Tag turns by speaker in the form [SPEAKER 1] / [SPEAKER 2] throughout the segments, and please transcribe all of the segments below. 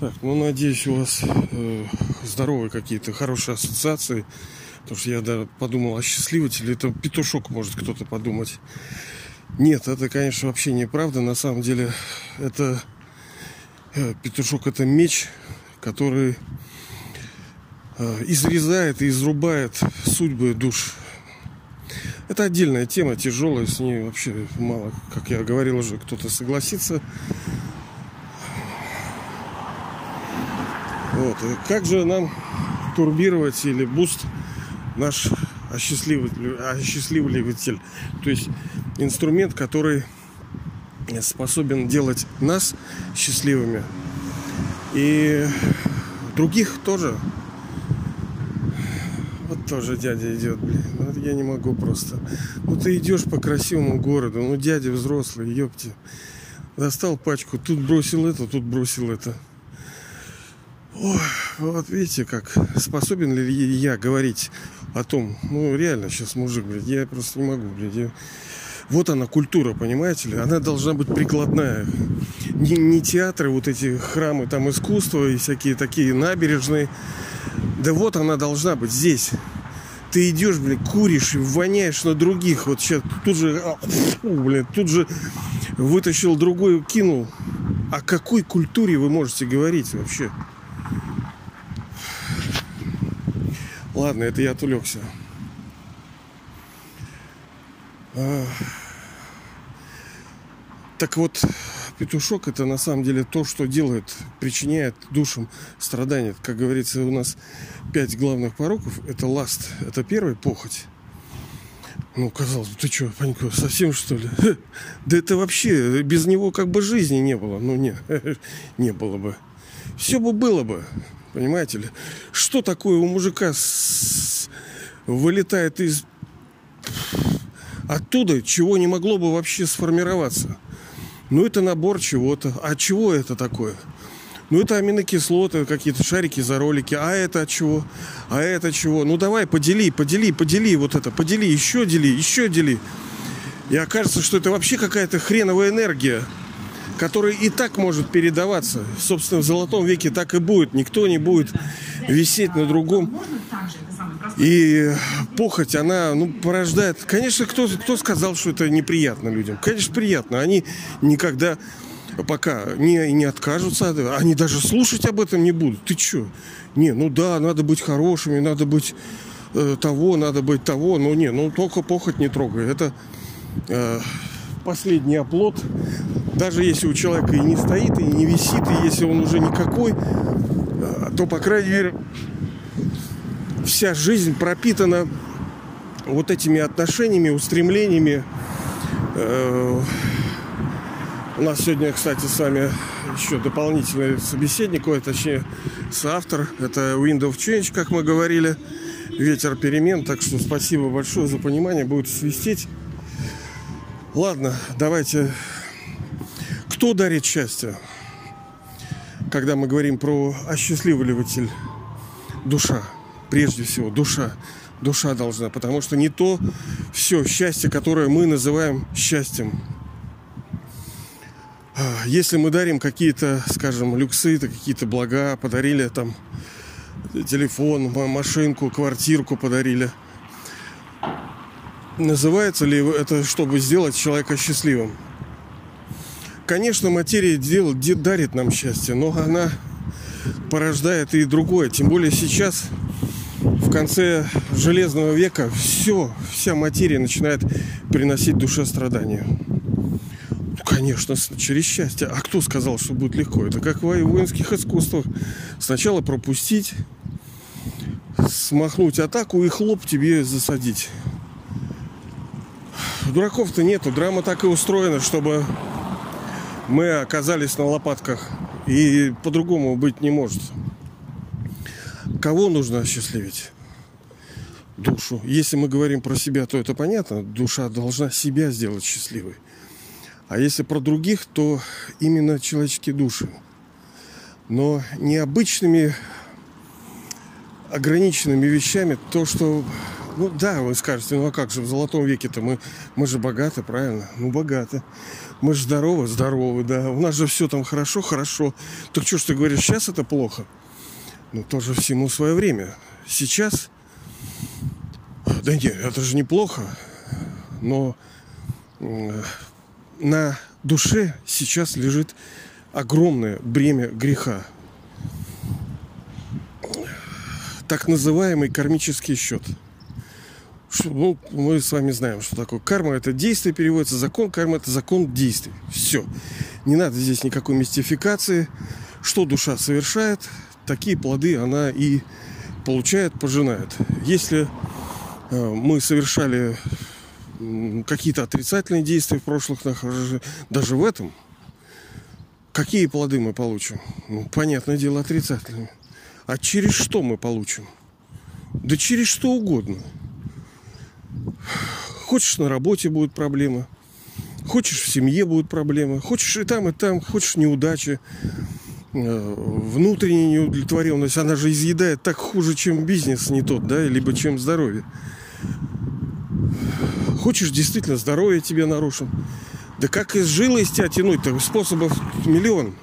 [SPEAKER 1] Так, ну надеюсь, у вас э, здоровые какие-то хорошие ассоциации. Потому что я да, подумал, а счастливитель это петушок, может кто-то подумать. Нет, это, конечно, вообще неправда. На самом деле, это э, петушок это меч, который э, изрезает и изрубает судьбы душ. Это отдельная тема, тяжелая, с ней вообще мало, как я говорил уже, кто-то согласится. Вот. Как же нам турбировать или boost наш осчастливитель? То есть инструмент, который способен делать нас счастливыми и других тоже. Вот тоже дядя идет, блин. Ну, я не могу просто. Ну ты идешь по красивому городу, ну дядя взрослый, ёпти. Достал пачку, тут бросил это, тут бросил это. Ой, вот видите, как способен ли я говорить о том, ну реально сейчас мужик, блядь, я просто не могу, блядь, я... Вот она культура, понимаете ли? Она должна быть прикладная. Не, не театры, вот эти храмы там искусства и всякие такие набережные. Да вот она должна быть здесь. Ты идешь, блин, куришь и воняешь на других. Вот сейчас тут же, а, блин, тут же вытащил другой, кинул. О какой культуре вы можете говорить вообще? Ладно, это я отвлекся. А... Так вот, петушок это на самом деле то, что делает, причиняет душам страдания. Как говорится, у нас пять главных пороков. Это ласт, это первый похоть. Ну, казалось бы, ты что, Панько, совсем что ли? Да это вообще, без него как бы жизни не было. Ну, не, не было бы. Все бы было бы. Понимаете ли? Что такое у мужика с... вылетает из оттуда, чего не могло бы вообще сформироваться? Ну, это набор чего-то. А чего это такое? Ну, это аминокислоты, какие-то шарики за ролики. А это чего? А это чего? Ну, давай, подели, подели, подели вот это. Подели, еще дели, еще дели. И окажется, что это вообще какая-то хреновая энергия который и так может передаваться. Собственно, в золотом веке так и будет. Никто не будет висеть на другом. И похоть, она ну, порождает... Конечно, кто, кто сказал, что это неприятно людям? Конечно, приятно. Они никогда пока не, не откажутся, они даже слушать об этом не будут. Ты что? Не, ну да, надо быть хорошими, надо быть э, того, надо быть того. Но не, ну только похоть не трогай. Это э, последний оплот даже если у человека и не стоит, и не висит, и если он уже никакой, э, то, по крайней мере, вся жизнь пропитана вот этими отношениями, устремлениями. Э, у нас сегодня, кстати, с вами еще дополнительный собеседник, ой, точнее, соавтор. Это Wind of Change, как мы говорили. Ветер перемен. Так что спасибо большое за понимание. Будет свистеть. Ладно, давайте кто дарит счастье? Когда мы говорим про осчастливливатель душа, прежде всего душа, душа должна, потому что не то все счастье, которое мы называем счастьем. А, если мы дарим какие-то, скажем, люксы, какие-то блага, подарили там телефон, машинку, квартирку подарили, называется ли это, чтобы сделать человека счастливым? Конечно, материя дел, дарит нам счастье, но она порождает и другое. Тем более сейчас, в конце Железного века, все, вся материя начинает приносить душе страдания. Ну, конечно, через счастье. А кто сказал, что будет легко? Это как в воинских искусствах. Сначала пропустить, смахнуть атаку и хлоп тебе засадить. Дураков-то нету. Драма так и устроена, чтобы мы оказались на лопатках. И по-другому быть не может. Кого нужно осчастливить? Душу. Если мы говорим про себя, то это понятно. Душа должна себя сделать счастливой. А если про других, то именно человеческие души. Но необычными ограниченными вещами то, что Ну да, вы скажете, ну а как же в золотом веке-то мы, мы же богаты, правильно? Ну богаты. Мы же здоровы, здоровы, да. У нас же все там хорошо, хорошо. Так что ж ты говоришь, сейчас это плохо? Ну тоже всему свое время. Сейчас, да нет, это же неплохо, но на душе сейчас лежит огромное бремя греха. Так называемый кармический счет. Ну, мы с вами знаем, что такое карма. Это действие переводится, закон карма это закон действий. Все. Не надо здесь никакой мистификации. Что душа совершает, такие плоды она и получает, пожинает. Если э, мы совершали какие-то отрицательные действия в прошлых, даже в этом, какие плоды мы получим? Ну, понятное дело, отрицательные. А через что мы получим? Да через что угодно. Хочешь на работе будет проблема, хочешь в семье будут проблемы, хочешь и там, и там, хочешь неудачи, э, внутренняя неудовлетворенность, она же изъедает так хуже, чем бизнес не тот, да, либо чем здоровье. Хочешь действительно здоровье тебе нарушим. Да как из жилы из тебя тянуть-то? Способов миллион.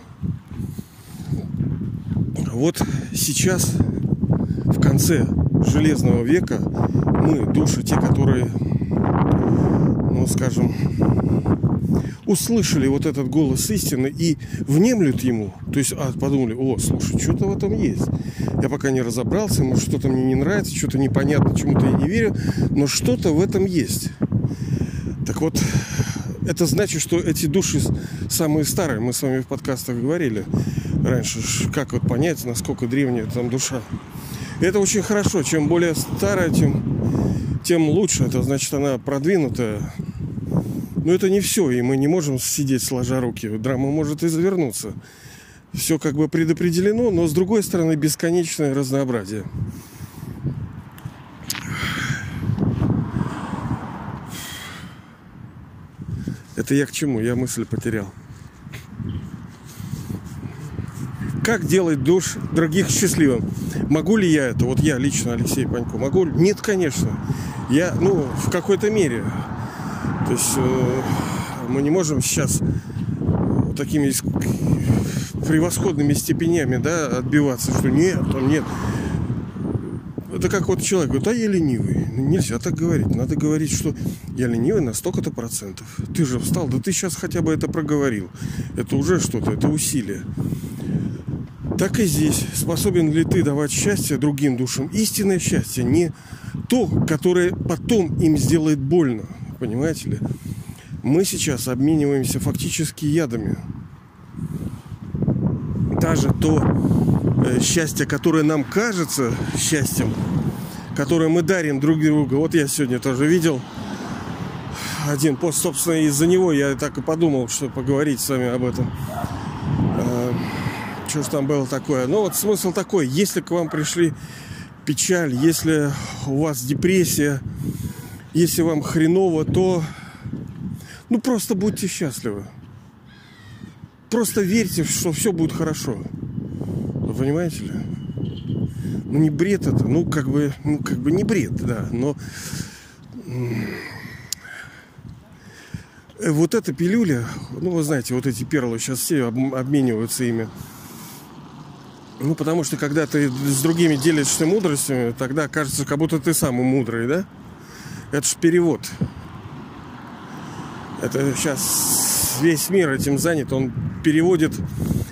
[SPEAKER 1] Вот сейчас, в конце железного века, мы, души, те, которые, ну, скажем, услышали вот этот голос истины и внемлют ему, то есть а, подумали, о, слушай, что-то в этом есть. Я пока не разобрался, может, что-то мне не нравится, что-то непонятно, чему-то я не верю, но что-то в этом есть. Так вот, это значит, что эти души самые старые. Мы с вами в подкастах говорили раньше, как вот понять, насколько древняя там душа. Это очень хорошо. Чем более старая, тем, тем лучше. Это значит, она продвинутая. Но это не все, и мы не можем сидеть сложа руки. Драма может и завернуться. Все как бы предопределено, но с другой стороны бесконечное разнообразие. Это я к чему? Я мысль потерял. Как делать душ других счастливым? Могу ли я это? Вот я лично, Алексей Панько, могу? Нет, конечно. Я, ну, в какой-то мере. То есть э, мы не можем сейчас такими превосходными степенями, да, отбиваться, что нет, там нет. Это как вот человек говорит, а я ленивый. Ну, нельзя так говорить. Надо говорить, что я ленивый на столько-то процентов. Ты же встал, да ты сейчас хотя бы это проговорил. Это уже что-то, это усилие. Так и здесь. Способен ли ты давать счастье другим душам? Истинное счастье, не то, которое потом им сделает больно. Понимаете ли? Мы сейчас обмениваемся фактически ядами. Даже то э, счастье, которое нам кажется счастьем, которое мы дарим друг другу. Вот я сегодня тоже видел один пост, собственно, из-за него я так и подумал, что поговорить с вами об этом что ж там было такое. Ну вот смысл такой, если к вам пришли печаль, если у вас депрессия, если вам хреново, то ну просто будьте счастливы. Просто верьте, что все будет хорошо. Вы понимаете ли? Ну не бред это, ну как бы, ну как бы не бред, да, но вот эта пилюля, ну вы знаете, вот эти перлы сейчас все обмениваются ими. Ну, потому что когда ты с другими делишься мудростями, тогда кажется, как будто ты самый мудрый, да? Это же перевод. Это сейчас весь мир этим занят. Он переводит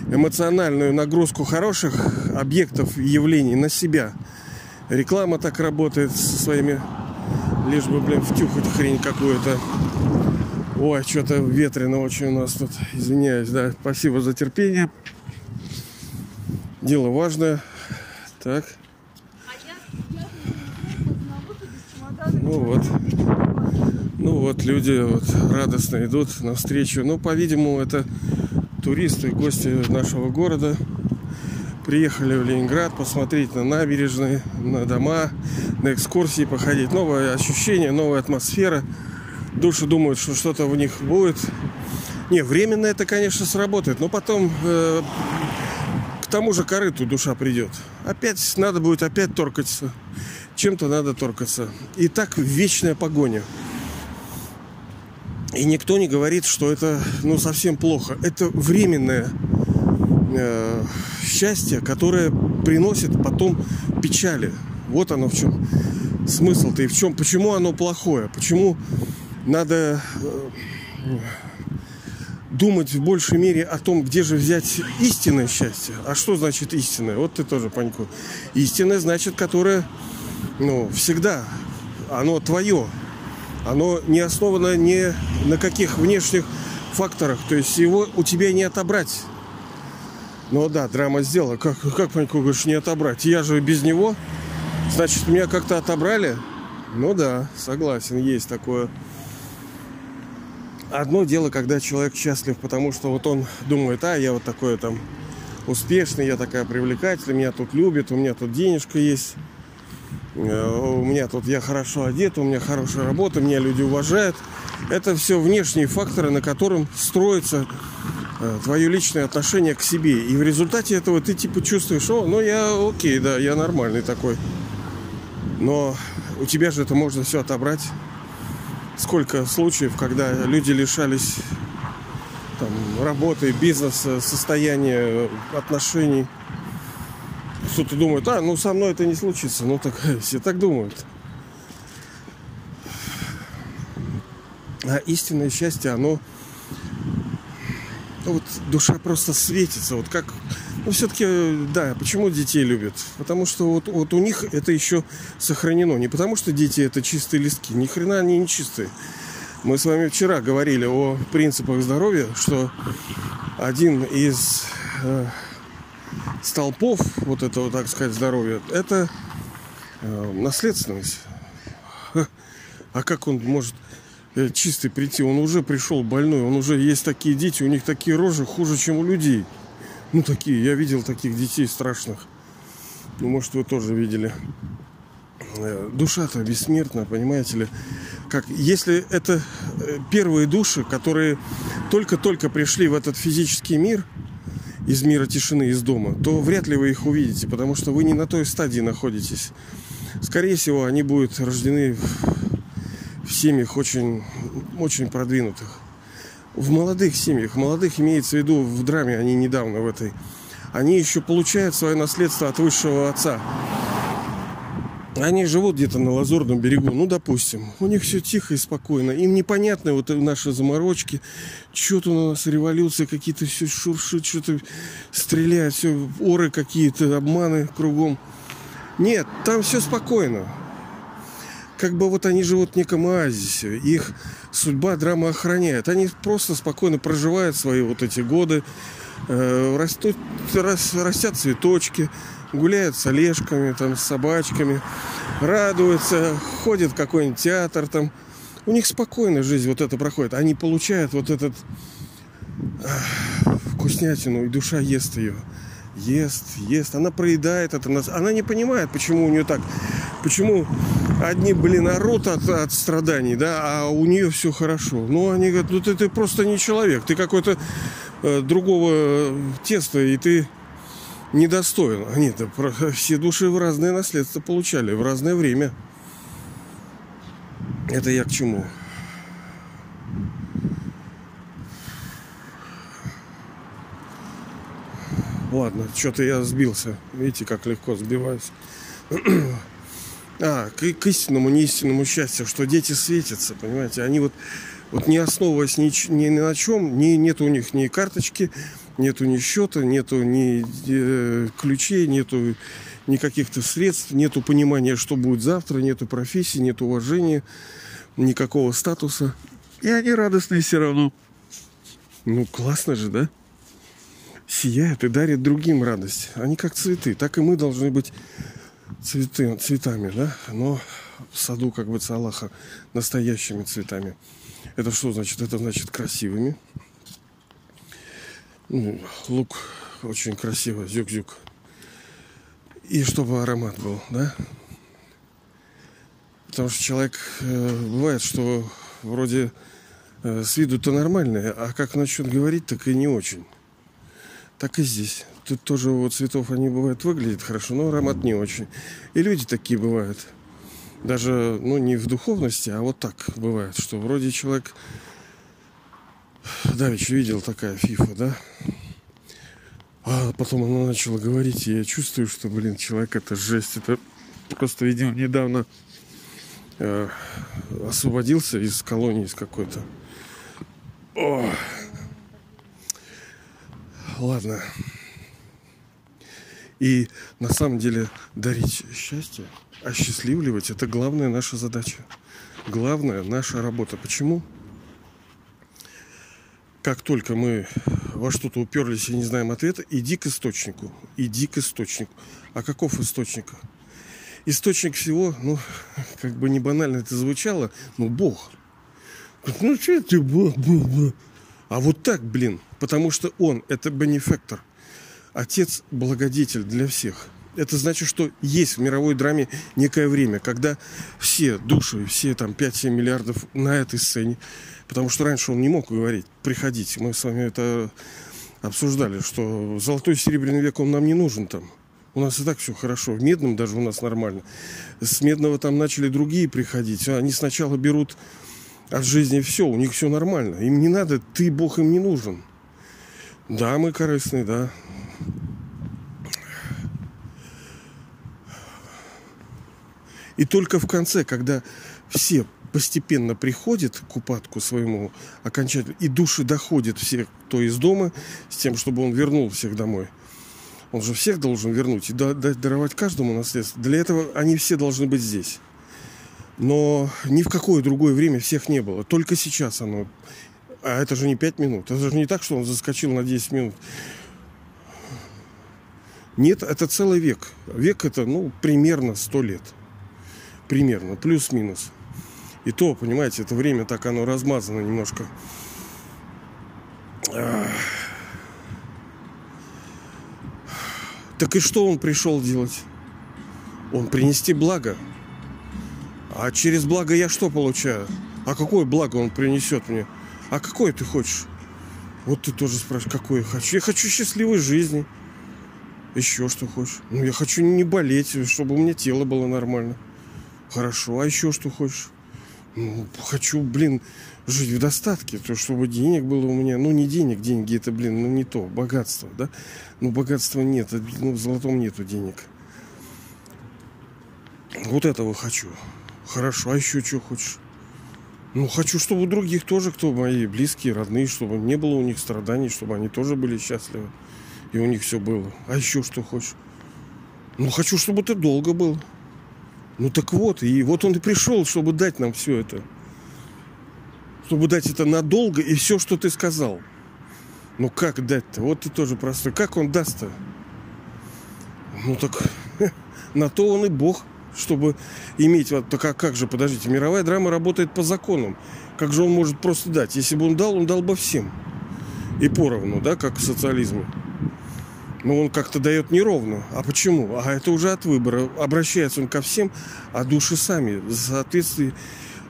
[SPEAKER 1] эмоциональную нагрузку хороших объектов и явлений на себя. Реклама так работает со своими... Лишь бы, блин, втюхать хрень какую-то. Ой, что-то ветрено очень у нас тут. Извиняюсь, да. Спасибо за терпение. Дело важное. Так. Ну вот. Ну вот люди вот радостно идут навстречу. Ну, по-видимому, это туристы, гости нашего города. Приехали в Ленинград посмотреть на набережные, на дома, на экскурсии походить. Новое ощущение, новая атмосфера. Души думают, что что-то в них будет. Не, временно это, конечно, сработает, но потом э, тому же корыту душа придет. Опять надо будет опять торкаться. чем-то надо торкаться. И так вечная погоня. И никто не говорит, что это ну, совсем плохо. Это временное э, счастье, которое приносит потом печали. Вот оно в чем смысл-то и в чем, почему оно плохое, почему надо э, думать в большей мере о том, где же взять истинное счастье. А что значит истинное? Вот ты тоже, Паньку. Истинное значит, которое, ну, всегда, оно твое. Оно не основано ни на каких внешних факторах. То есть его у тебя не отобрать. Ну да, драма сделала. Как, как Паньку говоришь, не отобрать? Я же без него. Значит, меня как-то отобрали? Ну да, согласен, есть такое. Одно дело, когда человек счастлив, потому что вот он думает, а, я вот такой там успешный, я такая привлекательная, меня тут любят, у меня тут денежка есть, э, у меня тут я хорошо одет, у меня хорошая работа, меня люди уважают. Это все внешние факторы, на котором строится э, твое личное отношение к себе. И в результате этого ты типа чувствуешь, о, ну я окей, да, я нормальный такой. Но у тебя же это можно все отобрать сколько случаев, когда люди лишались там, работы, бизнеса, состояния, отношений. Кто-то думает, а, ну со мной это не случится. Ну так все так думают. А истинное счастье, оно вот душа просто светится, вот как ну, все-таки, да, почему детей любят? Потому что вот, вот у них это еще сохранено. Не потому что дети это чистые листки. Ни хрена они не чистые. Мы с вами вчера говорили о принципах здоровья, что один из э, столпов вот этого, так сказать, здоровья, это э, наследственность. А как он может э, чистый прийти? Он уже пришел больной, он уже есть такие дети, у них такие рожи хуже, чем у людей. Ну, такие, я видел таких детей страшных. Ну, может, вы тоже видели. Э, душа-то бессмертна, понимаете ли. Как, если это э, первые души, которые только-только пришли в этот физический мир, из мира тишины, из дома, то вряд ли вы их увидите, потому что вы не на той стадии находитесь. Скорее всего, они будут рождены в семьях очень, очень продвинутых в молодых семьях, молодых имеется в виду в драме, они недавно в этой, они еще получают свое наследство от высшего отца. Они живут где-то на Лазурном берегу, ну, допустим. У них все тихо и спокойно. Им непонятны вот наши заморочки. Что-то у нас революция, какие-то все шуршит, что-то стреляют, все оры какие-то, обманы кругом. Нет, там все спокойно как бы вот они живут в неком оазисе. Их судьба драма охраняет. Они просто спокойно проживают свои вот эти годы, э, растут, рас, растят цветочки, гуляют с олежками, там, с собачками, радуются, ходят в какой-нибудь театр там. У них спокойная жизнь вот это проходит. Они получают вот этот вкуснятину, и душа ест ее ест, ест, она проедает это. Она не понимает, почему у нее так, почему одни, блин, орут от, от страданий, да, а у нее все хорошо. Ну, они говорят, ну ты, ты просто не человек, ты какой-то э, другого теста, и ты недостоин. Они это все души в разное наследство получали, в разное время. Это я к чему? Ладно, что-то я сбился. Видите, как легко сбиваюсь. а, к, к истинному, неистинному счастью, что дети светятся, понимаете, они вот, вот не основываясь ни, ни на чем, ни, нет у них ни карточки, нету ни счета, нету ни э, ключей, нету ни каких-то средств, нету понимания, что будет завтра, нету профессии, нет уважения, никакого статуса. И они радостные все равно. Ну, классно же, да? Сияют и дарят другим радость. Они как цветы. Так и мы должны быть цветы, цветами, да, но в саду, как бы, Аллаха, настоящими цветами. Это что значит? Это значит красивыми. Ну, лук очень красиво, зюк-зюк. И чтобы аромат был, да? Потому что человек, э, бывает, что вроде э, с виду-то нормальный, а как начнет говорить, так и не очень. Так и здесь. Тут тоже вот цветов они бывают выглядят хорошо, но аромат не очень. И люди такие бывают. Даже, ну, не в духовности, а вот так бывает, что вроде человек... Давич видел такая фифа, да? А потом она начала говорить, и я чувствую, что, блин, человек это жесть. Это просто, видимо, недавно э, освободился из колонии из какой-то. О. Ладно. И на самом деле дарить счастье, осчастливливать – это главная наша задача. Главная наша работа. Почему? Как только мы во что-то уперлись и не знаем ответа, иди к источнику. Иди к источнику. А каков источник? Источник всего, ну, как бы не банально это звучало, но Бог. Ну, что ты Бог, Бог? А вот так, блин, потому что Он – это бенефектор – Отец благодетель для всех. Это значит, что есть в мировой драме некое время, когда все души, все там 5-7 миллиардов на этой сцене, потому что раньше он не мог говорить, приходите, мы с вами это обсуждали, что золотой и серебряный век он нам не нужен там. У нас и так все хорошо. В медном даже у нас нормально. С медного там начали другие приходить. Они сначала берут от жизни все, у них все нормально. Им не надо, ты, Бог, им не нужен. Да, мы корыстные, да. И только в конце, когда все постепенно приходят к упадку своему окончательно, и души доходят всех, кто из дома, с тем, чтобы он вернул всех домой. Он же всех должен вернуть и дать даровать каждому наследство. Для этого они все должны быть здесь. Но ни в какое другое время всех не было. Только сейчас оно. А это же не 5 минут. Это же не так, что он заскочил на 10 минут. Нет, это целый век. Век это, ну, примерно 100 лет примерно, плюс-минус. И то, понимаете, это время так оно размазано немножко. Так и что он пришел делать? Он принести благо. А через благо я что получаю? А какое благо он принесет мне? А какое ты хочешь? Вот ты тоже спрашиваешь, какое я хочу. Я хочу счастливой жизни. Еще что хочешь? Ну, я хочу не болеть, чтобы у меня тело было нормально. Хорошо, а еще что хочешь? Ну, хочу, блин, жить в достатке, то чтобы денег было у меня. Ну, не денег, деньги это, блин, ну не то, богатство, да? Ну, богатства нет, ну, в золотом нету денег. Вот этого хочу. Хорошо, а еще что хочешь? Ну, хочу, чтобы у других тоже, кто мои близкие, родные, чтобы не было у них страданий, чтобы они тоже были счастливы. И у них все было. А еще что хочешь? Ну, хочу, чтобы ты долго был. Ну так вот, и вот он и пришел, чтобы дать нам все это. Чтобы дать это надолго и все, что ты сказал. Ну как дать-то? Вот ты тоже простой. Как он даст-то? Ну так на то он и Бог, чтобы иметь... Вот, так а как же, подождите, мировая драма работает по законам. Как же он может просто дать? Если бы он дал, он дал бы всем. И поровну, да, как в социализме. Но он как-то дает неровно. А почему? А это уже от выбора. Обращается он ко всем, а души сами в соответствии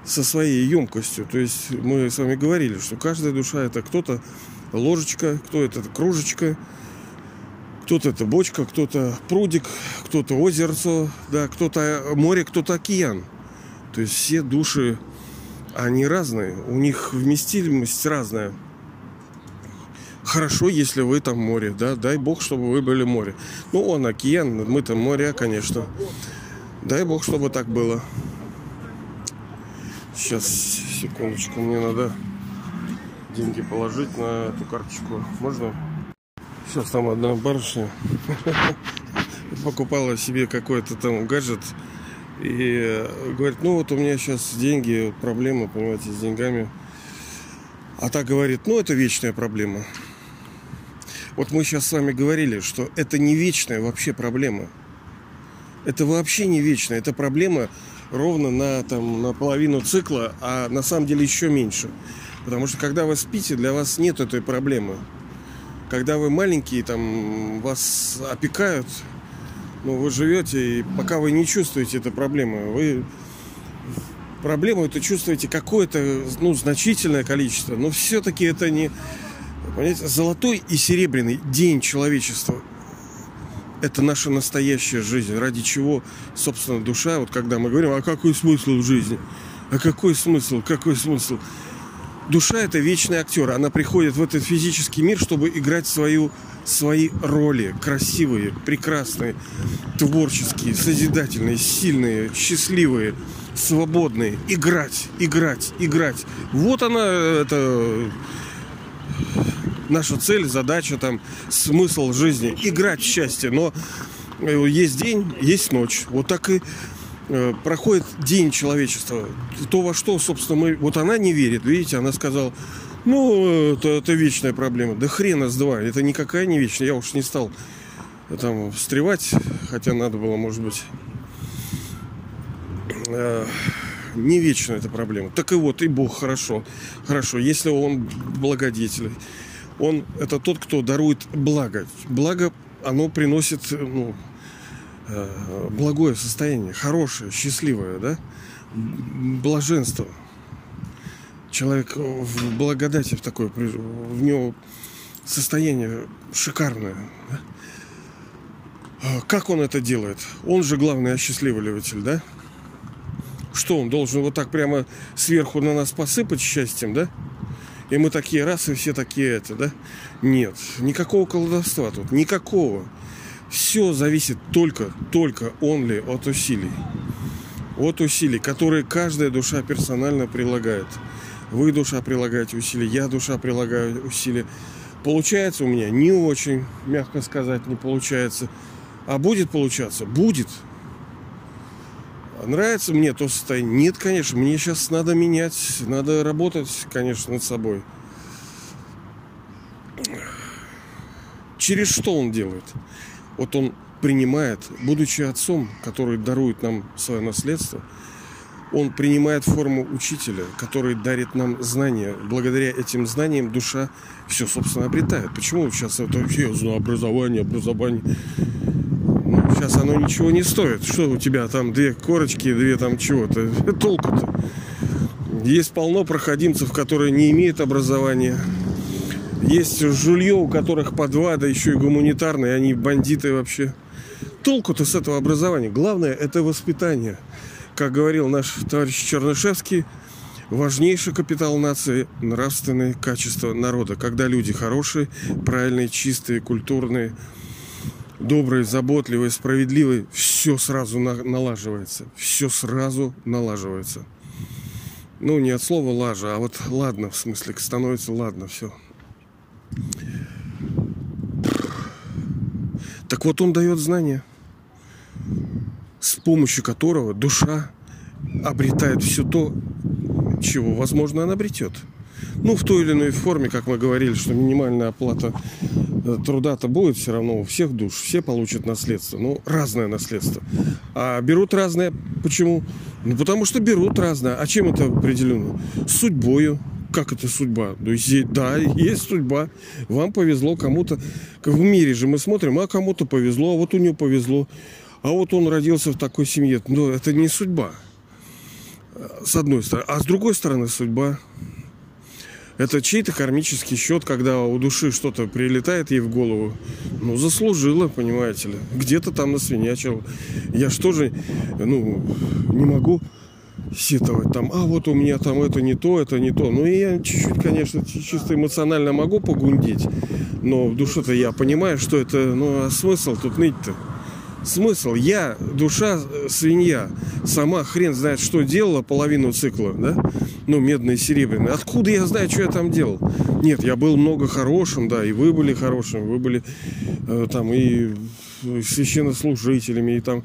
[SPEAKER 1] со своей емкостью. То есть мы с вами говорили, что каждая душа это кто-то ложечка, кто это кружечка, кто-то это бочка, кто-то прудик, кто-то озерцо, да, кто-то море, кто-то океан. То есть все души, они разные, у них вместимость разная. Хорошо, если вы там море, да, дай бог, чтобы вы были море. Ну, он океан, мы там море, конечно. Дай бог, чтобы так было. Сейчас, секундочку, мне надо деньги положить на эту карточку. Можно? Сейчас там одна барышня покупала себе какой-то там гаджет и говорит, ну вот у меня сейчас деньги, проблема, понимаете, с деньгами. А так говорит, ну это вечная проблема. Вот мы сейчас с вами говорили, что это не вечная вообще проблема. Это вообще не вечная. Это проблема ровно на, там, на половину цикла, а на самом деле еще меньше. Потому что когда вы спите, для вас нет этой проблемы. Когда вы маленькие, там, вас опекают, ну, вы живете, и пока вы не чувствуете этой проблемы, вы проблему это чувствуете какое-то, ну, значительное количество, но все-таки это не, Понимаете, золотой и серебряный день человечества. это наша настоящая жизнь, ради чего, собственно, душа, вот когда мы говорим, а какой смысл в жизни? А какой смысл? Какой смысл? Душа это вечный актер. Она приходит в этот физический мир, чтобы играть свою, свои роли. Красивые, прекрасные, творческие, созидательные, сильные, счастливые, свободные. Играть, играть, играть. Вот она, это наша цель, задача, там, смысл жизни. Играть в счастье. Но э, есть день, есть ночь. Вот так и Э, проходит день человечества, то во что, собственно, мы... Вот она не верит, видите, она сказала, ну, это, это вечная проблема. Да хрена с два, это никакая не вечная. Я уж не стал там встревать, хотя надо было, может быть... Э, не вечная эта проблема. Так и вот, и Бог хорошо. Хорошо, если Он благодетель, Он это тот, кто дарует благо. Благо, оно приносит, ну, Э, благое состояние, хорошее, счастливое, да, блаженство. Человек в благодати в такое, в него состояние шикарное. Да? А как он это делает? Он же главный осчастливливатель, да? Что он должен вот так прямо сверху на нас посыпать счастьем, да? И мы такие раз, и все такие это, да? Нет, никакого колдовства тут, никакого. Все зависит только, только only от усилий. От усилий, которые каждая душа персонально прилагает. Вы, душа, прилагаете усилия, я, душа, прилагаю усилия. Получается у меня не очень, мягко сказать, не получается. А будет получаться? Будет. Нравится мне то состояние? Нет, конечно. Мне сейчас надо менять, надо работать, конечно, над собой. Через что он делает? Вот он принимает, будучи отцом, который дарует нам свое наследство, он принимает форму учителя, который дарит нам знания. Благодаря этим знаниям душа все, собственно, обретает. Почему сейчас это вообще образование, образование? Сейчас оно ничего не стоит. Что у тебя там две корочки, две там чего-то? Толку-то. Есть полно проходимцев, которые не имеют образования, есть жулье, у которых по два, да еще и гуманитарные, они бандиты вообще. Толку-то с этого образования. Главное – это воспитание. Как говорил наш товарищ Чернышевский, важнейший капитал нации – нравственные качества народа. Когда люди хорошие, правильные, чистые, культурные, добрые, заботливые, справедливые, все сразу налаживается. Все сразу налаживается. Ну, не от слова лажа, а вот ладно, в смысле, становится ладно, все. Так вот он дает знания, с помощью которого душа обретает все то, чего, возможно, она обретет. Ну, в той или иной форме, как мы говорили, что минимальная оплата труда-то будет все равно у всех душ, все получат наследство. Ну, разное наследство. А берут разное. Почему? Ну, потому что берут разное. А чем это определено? Судьбою, как это судьба? То есть, да, есть судьба. Вам повезло кому-то. В мире же мы смотрим, а кому-то повезло, а вот у него повезло. А вот он родился в такой семье. Но это не судьба. С одной стороны. А с другой стороны, судьба. Это чей-то кармический счет, когда у души что-то прилетает ей в голову. Ну, заслужила, понимаете ли. Где-то там насвинячил. Я что же, ну, не могу сетовать там, а вот у меня там это не то, это не то. Ну и я чуть-чуть, конечно, чисто эмоционально могу погундеть, но в душе-то я понимаю, что это, ну а смысл тут ныть-то? Смысл? Я, душа, э, свинья, сама хрен знает, что делала половину цикла, да? Ну, медный серебряный. Откуда я знаю, что я там делал? Нет, я был много хорошим, да, и вы были хорошим, вы были э, там и священнослужителями, и там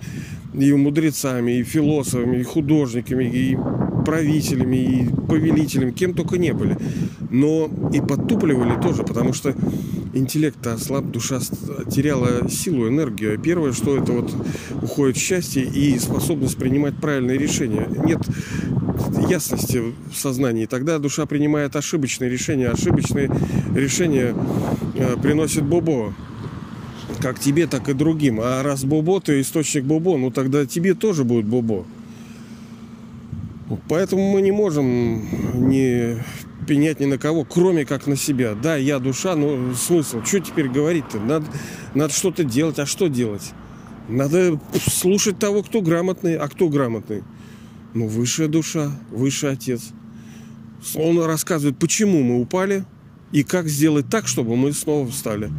[SPEAKER 1] и мудрецами, и философами, и художниками, и правителями, и повелителями, кем только не были. Но и подтупливали тоже, потому что интеллект ослаб, душа теряла силу, энергию. Первое, что это вот уходит счастье и способность принимать правильные решения. Нет ясности в сознании. Тогда душа принимает ошибочные решения. Ошибочные решения э, приносят бобо как тебе, так и другим. А раз бобо, ты источник бобо, ну тогда тебе тоже будет бобо. Поэтому мы не можем не пенять ни на кого, кроме как на себя. Да, я душа, но смысл? Что теперь говорить-то? Надо, надо что-то делать. А что делать? Надо слушать того, кто грамотный. А кто грамотный? Ну, высшая душа, высший отец. Он рассказывает, почему мы упали и как сделать так, чтобы мы снова встали.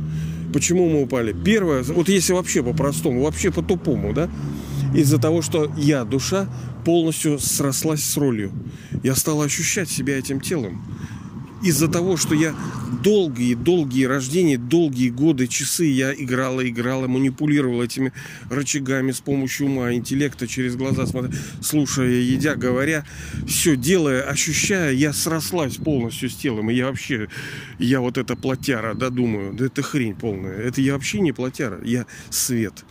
[SPEAKER 1] Почему мы упали? Первое, вот если вообще по-простому, вообще по-тупому, да, из-за того, что я, душа, полностью срослась с ролью. Я стал ощущать себя этим телом из-за того, что я долгие-долгие рождения, долгие годы, часы я играла, играла, манипулировала этими рычагами с помощью ума, интеллекта, через глаза смотря, слушая, едя, говоря, все делая, ощущая, я срослась полностью с телом. И я вообще, я вот эта плотяра, да, думаю, да это хрень полная. Это я вообще не плотяра, я свет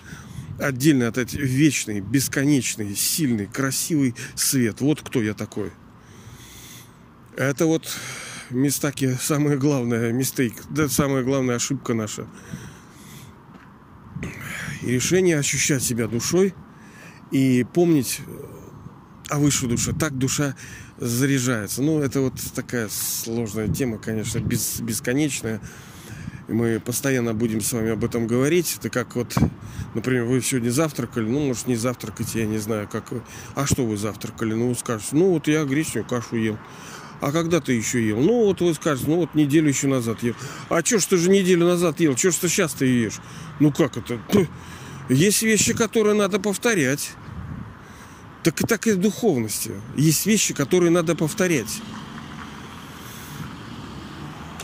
[SPEAKER 1] отдельно от этого вечный, бесконечный, сильный, красивый свет. Вот кто я такой. Это вот Мистаки самое главное, мистейк, да, самая главная ошибка наша. И решение ощущать себя душой и помнить о высшей душе. Так душа заряжается. Ну, это вот такая сложная тема, конечно, бесконечная. Мы постоянно будем с вами об этом говорить. Это как вот, например, вы сегодня завтракали, ну, может, не завтракаете, я не знаю, как вы. А что вы завтракали? Ну, скажете, ну, вот я гречневую кашу ел. А когда ты еще ел? Ну, вот вы скажете, ну, вот неделю еще назад ел. А что ж ты же неделю назад ел? Что ж ты сейчас ты ешь? Ну, как это? Есть вещи, которые надо повторять. Так и так и в духовности. Есть вещи, которые надо повторять.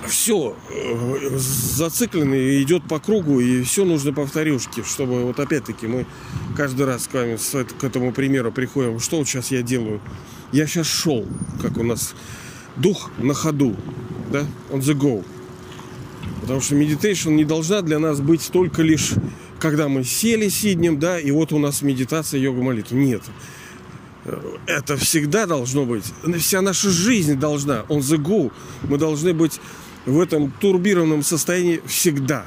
[SPEAKER 1] Все э, зациклено и идет по кругу, и все нужно повторюшки, чтобы вот опять-таки мы каждый раз к вами к этому примеру приходим. Что вот сейчас я делаю? Я сейчас шел, как у нас дух на ходу, да, on the go. Потому что meditation не должна для нас быть только лишь, когда мы сели сиднем, да, и вот у нас медитация, йога, молитва. Нет. Это всегда должно быть. Вся наша жизнь должна, on the go. Мы должны быть в этом турбированном состоянии всегда.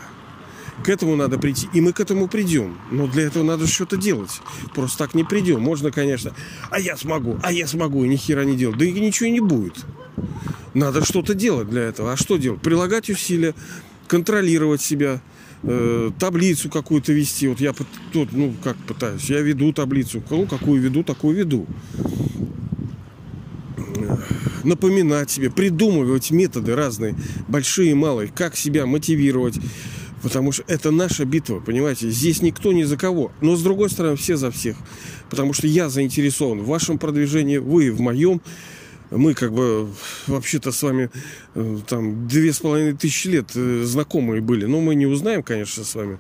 [SPEAKER 1] К этому надо прийти. И мы к этому придем. Но для этого надо что-то делать. Просто так не придем. Можно, конечно, а я смогу, а я смогу, и ни хера не делать. Да и ничего не будет. Надо что-то делать для этого. А что делать? Прилагать усилия, контролировать себя, э, таблицу какую-то вести. Вот я тут, ну, как пытаюсь, я веду таблицу. Ну, какую веду, такую веду. Напоминать себе, придумывать методы разные, большие и малые, как себя мотивировать, Потому что это наша битва, понимаете? Здесь никто ни за кого. Но с другой стороны, все за всех. Потому что я заинтересован в вашем продвижении, вы в моем. Мы как бы вообще-то с вами э, там две с половиной тысячи лет э, знакомые были. Но мы не узнаем, конечно, с вами.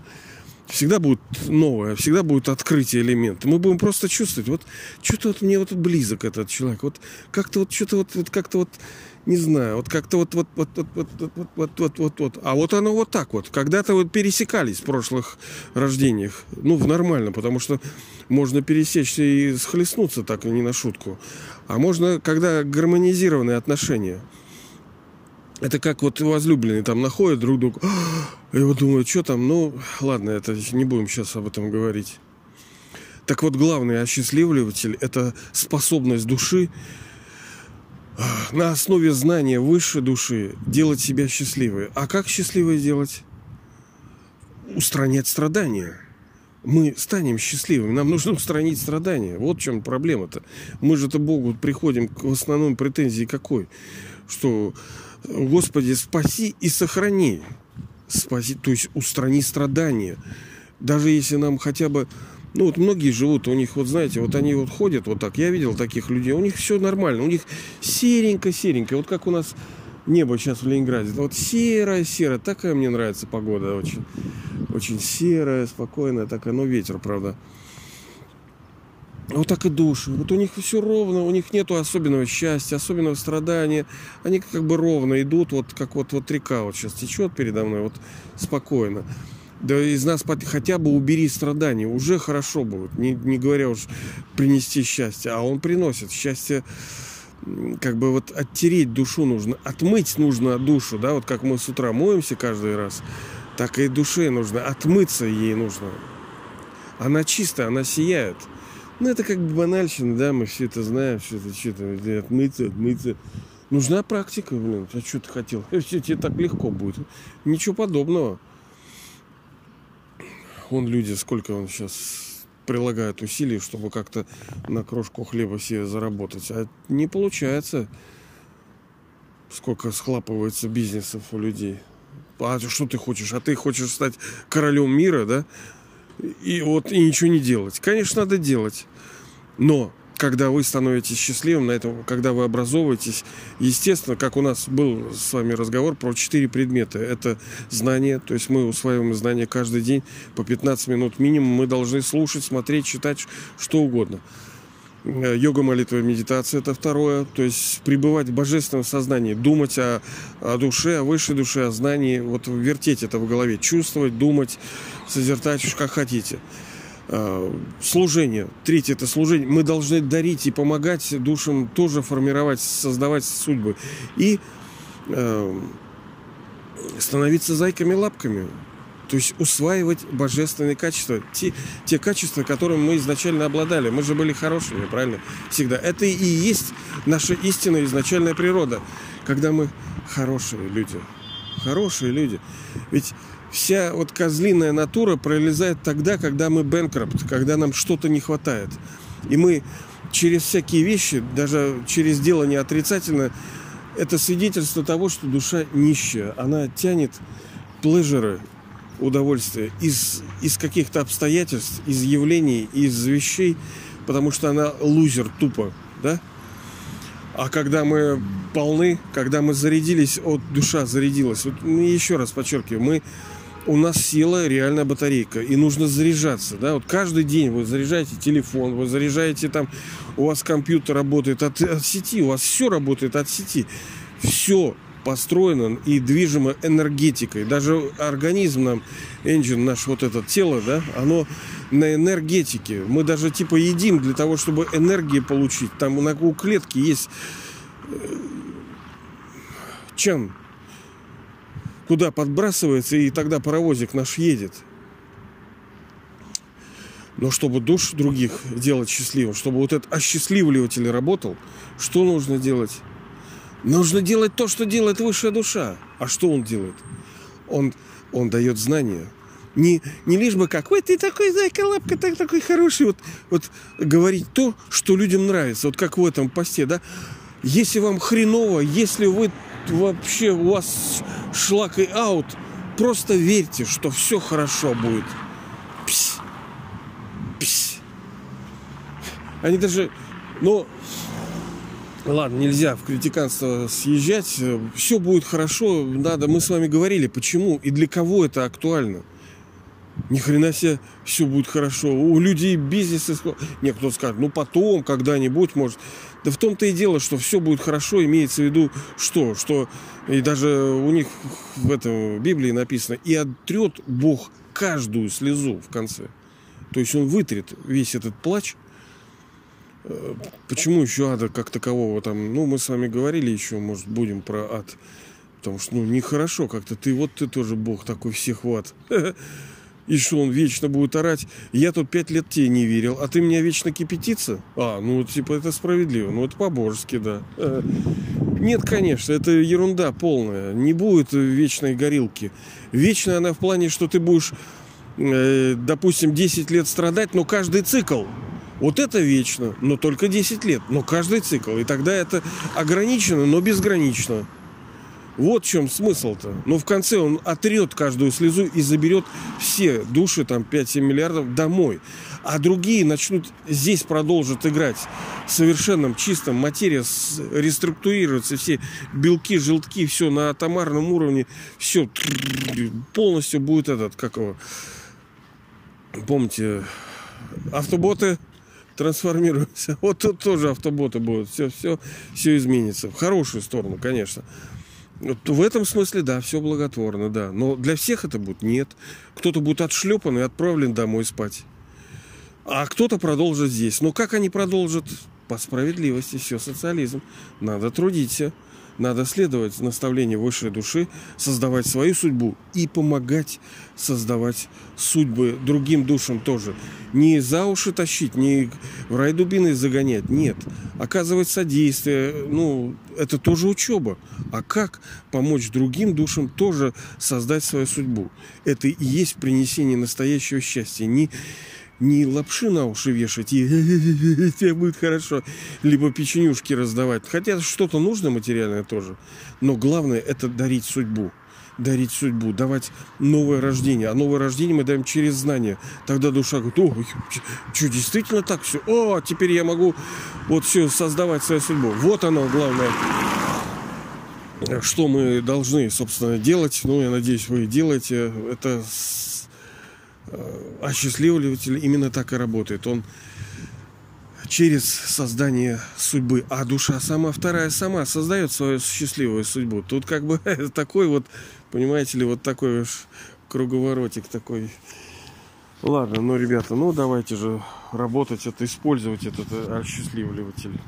[SPEAKER 1] Всегда будет новое, всегда будет открытие элемента. Мы будем просто чувствовать, вот что-то вот мне вот близок этот человек. Вот как-то вот что-то вот, вот как-то вот не знаю, вот как-то вот вот вот вот вот вот вот вот вот вот. А вот оно вот так вот. Когда-то вот пересекались в прошлых рождениях. Ну, в нормально, потому что можно пересечься и схлестнуться так, и не на шутку. А можно, когда гармонизированные отношения. Это как вот возлюбленные там находят друг друга. И вот думают, что там, ну, ладно, это не будем сейчас об этом говорить. Так вот, главный осчастливливатель – это способность души на основе знания высшей души делать себя счастливой. А как счастливой делать? Устранять страдания. Мы станем счастливыми. Нам нужно устранить страдания. Вот в чем проблема-то. Мы же-то Богу приходим к в основном претензии какой? Что Господи, спаси и сохрани. Спаси, то есть устрани страдания. Даже если нам хотя бы ну вот многие живут, у них вот знаете, вот они вот ходят вот так. Я видел таких людей, у них все нормально, у них серенько-серенько. Вот как у нас небо сейчас в Ленинграде. Вот серое. Такая мне нравится погода очень. Очень серая, спокойная такая. Но ветер, правда. Вот так и души. Вот у них все ровно, у них нету особенного счастья, особенного страдания. Они как бы ровно идут, вот как вот, вот река вот сейчас течет передо мной, вот спокойно да из нас хотя бы убери страдания, уже хорошо будет, не, не говоря уж принести счастье, а он приносит счастье, как бы вот оттереть душу нужно, отмыть нужно душу, да, вот как мы с утра моемся каждый раз, так и душе нужно, отмыться ей нужно. Она чистая, она сияет. Ну, это как бы банальщина, да, мы все это знаем, все это что-то, отмыться, отмыться. Нужна практика, блин. А что ты хотел? Все тебе так легко будет. Ничего подобного. Он люди, сколько он сейчас прилагает усилий, чтобы как-то на крошку хлеба себе заработать. А не получается. Сколько схлапывается бизнесов у людей. А что ты хочешь? А ты хочешь стать королем мира, да? И вот и ничего не делать. Конечно, надо делать. Но когда вы становитесь счастливым на этом, когда вы образовываетесь, естественно, как у нас был с вами разговор про четыре предмета. Это знания, то есть мы усваиваем знания каждый день по 15 минут минимум. Мы должны слушать, смотреть, читать, что угодно. Э, йога, молитва, медитация – это второе. То есть пребывать в божественном сознании, думать о, о душе, о высшей душе, о знании, вот вертеть это в голове, чувствовать, думать, созерцать, как хотите. Э, служение. Третье – это служение. Мы должны дарить и помогать душам тоже формировать, создавать судьбы. И э, становиться зайками-лапками. То есть усваивать божественные качества. Те, те качества, которыми мы изначально обладали. Мы же были хорошими, правильно? Всегда. Это и есть наша истинная изначальная природа. Когда мы хорошие люди. Хорошие люди. Ведь вся вот козлиная натура пролезает тогда, когда мы бэнкропт, когда нам что-то не хватает. И мы через всякие вещи, даже через делание отрицательное, это свидетельство того, что душа нищая. Она тянет плежеры, удовольствие из, из каких-то обстоятельств, из явлений, из вещей, потому что она лузер тупо, да? А когда мы полны, когда мы зарядились, от душа зарядилась, вот мы еще раз подчеркиваю, мы у нас сила реальная батарейка, и нужно заряжаться, да, вот каждый день вы заряжаете телефон, вы заряжаете там, у вас компьютер работает от, от сети, у вас все работает от сети, все построено и движимо энергетикой. Даже организм нам, engine, наш вот это тело, да, оно на энергетике. Мы даже типа едим для того, чтобы энергии получить. Там у клетки есть э, чан, куда подбрасывается, и тогда паровозик наш едет. Но чтобы душ других делать счастливым, чтобы вот этот осчастливливатель работал, что нужно делать? Нужно делать то, что делает высшая душа. А что он делает? Он, он дает знания. Не, не лишь бы как, ой, ты такой зайка лапка, так, такой хороший. Вот, вот говорить то, что людям нравится. Вот как в этом посте, да. Если вам хреново, если вы вообще, у вас шлак и аут, просто верьте, что все хорошо будет. Пс. Пс. Они даже, ну, Ладно, нельзя в критиканство съезжать. Все будет хорошо. Надо, мы с вами говорили, почему и для кого это актуально. Ни хрена себе, все будет хорошо. У людей бизнес... Не, кто скажет, ну потом, когда-нибудь, может. Да в том-то и дело, что все будет хорошо, имеется в виду что? Что и даже у них в этом Библии написано, и оттрет Бог каждую слезу в конце. То есть он вытрет весь этот плач – Почему еще ада как такового там? Ну, мы с вами говорили еще, может, будем про ад. Потому что, ну, нехорошо как-то. Ты вот ты тоже бог такой всех в ад. И что, он вечно будет орать? Я тут пять лет тебе не верил, а ты меня вечно кипятиться? А, ну, типа, это справедливо. Ну, это по-божески, да. Нет, конечно, это ерунда полная. Не будет вечной горилки. Вечная она в плане, что ты будешь, э, допустим, 10 лет страдать, но каждый цикл вот это вечно, но только 10 лет, но каждый цикл. И тогда это ограничено, но безгранично. Вот в чем смысл-то. Но в конце он отрет каждую слезу и заберет все души, там 5-7 миллиардов, домой. А другие начнут здесь продолжат играть в совершенном чистом материя реструктурируется, все белки, желтки, все на атомарном уровне, все полностью будет этот, как его, помните, автоботы трансформируемся. Вот тут тоже автоботы будут. Все, все, все изменится. В хорошую сторону, конечно. Вот в этом смысле, да, все благотворно, да. Но для всех это будет нет. Кто-то будет отшлепан и отправлен домой спать. А кто-то продолжит здесь. Но как они продолжат? По справедливости, все социализм. Надо трудиться. Надо следовать наставлению высшей души, создавать свою судьбу и помогать создавать судьбы другим душам тоже. Не за уши тащить, не в рай дубины загонять, нет. Оказывать содействие, ну, это тоже учеба. А как помочь другим душам тоже создать свою судьбу? Это и есть принесение настоящего счастья. Не, не лапши на уши вешать и тебе будет хорошо, либо печенюшки раздавать. Хотя что-то нужно материальное тоже. Но главное это дарить судьбу. Дарить судьбу, давать новое рождение. А новое рождение мы даем через знание. Тогда душа говорит, о, что, действительно так все? О, теперь я могу вот все создавать свою судьбу. Вот оно главное что мы должны, собственно, делать. Ну, я надеюсь, вы делаете. Это осчастливливатель именно так и работает. Он через создание судьбы, а душа сама вторая сама создает свою счастливую судьбу. Тут как бы такой вот, понимаете ли, вот такой уж круговоротик такой. Ладно, ну, ребята, ну давайте же работать, это использовать этот осчастливливатель.